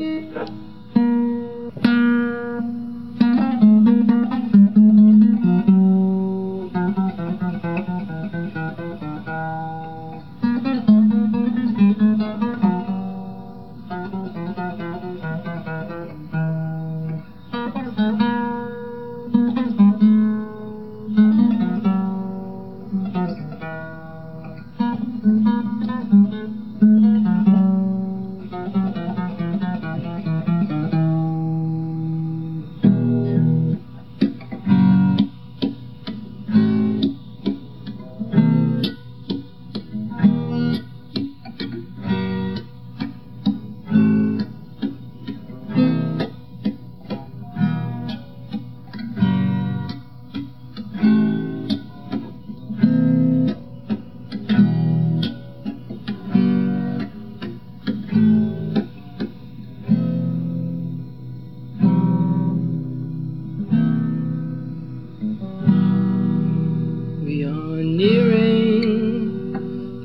We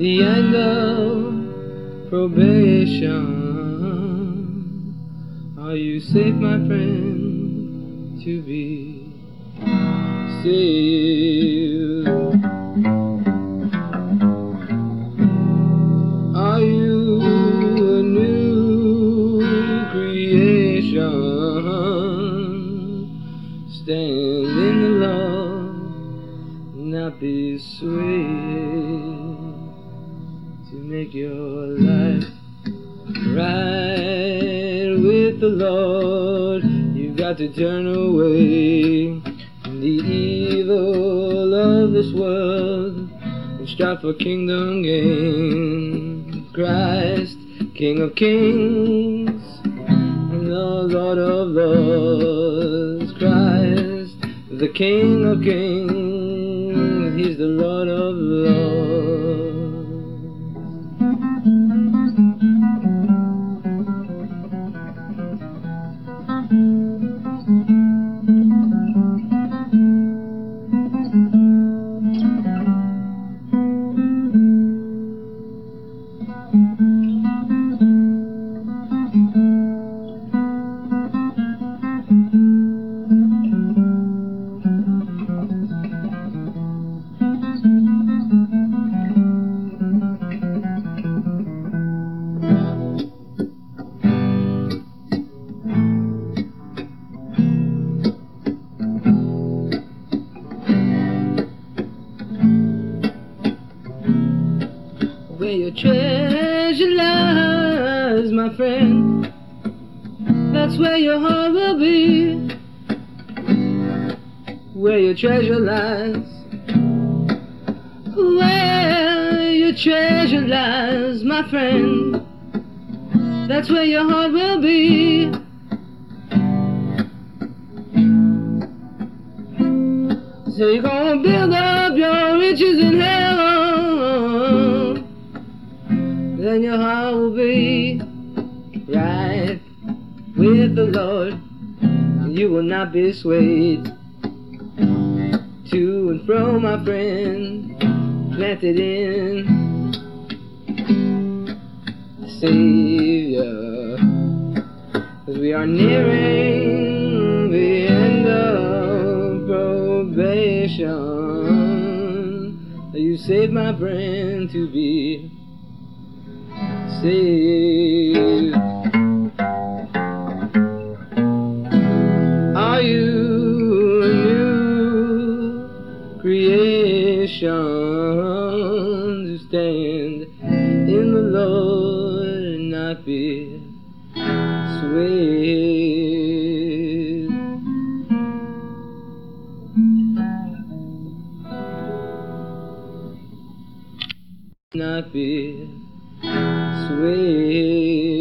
the end of probation. Are you safe, my friend, to be saved? Are you a new creation? Stand in the love not be swayed make your life right with the Lord. You've got to turn away from the evil of this world and strive for kingdom gain. Christ, King of Kings, and the Lord of Lords. Christ, the King of Kings. He's the Lord of Lords. Where your treasure lies, my friend, that's where your heart will be. Where your treasure lies, where your treasure lies, my friend, that's where your heart will be. So you're gonna build up your riches in heaven then your heart will be right with the Lord. And you will not be swayed to and fro, my friend, planted in Savior. As we are nearing the end of probation, you saved my friend to be saved. Are you a new creation to stand in the Lord and not be swayed? Not be sway.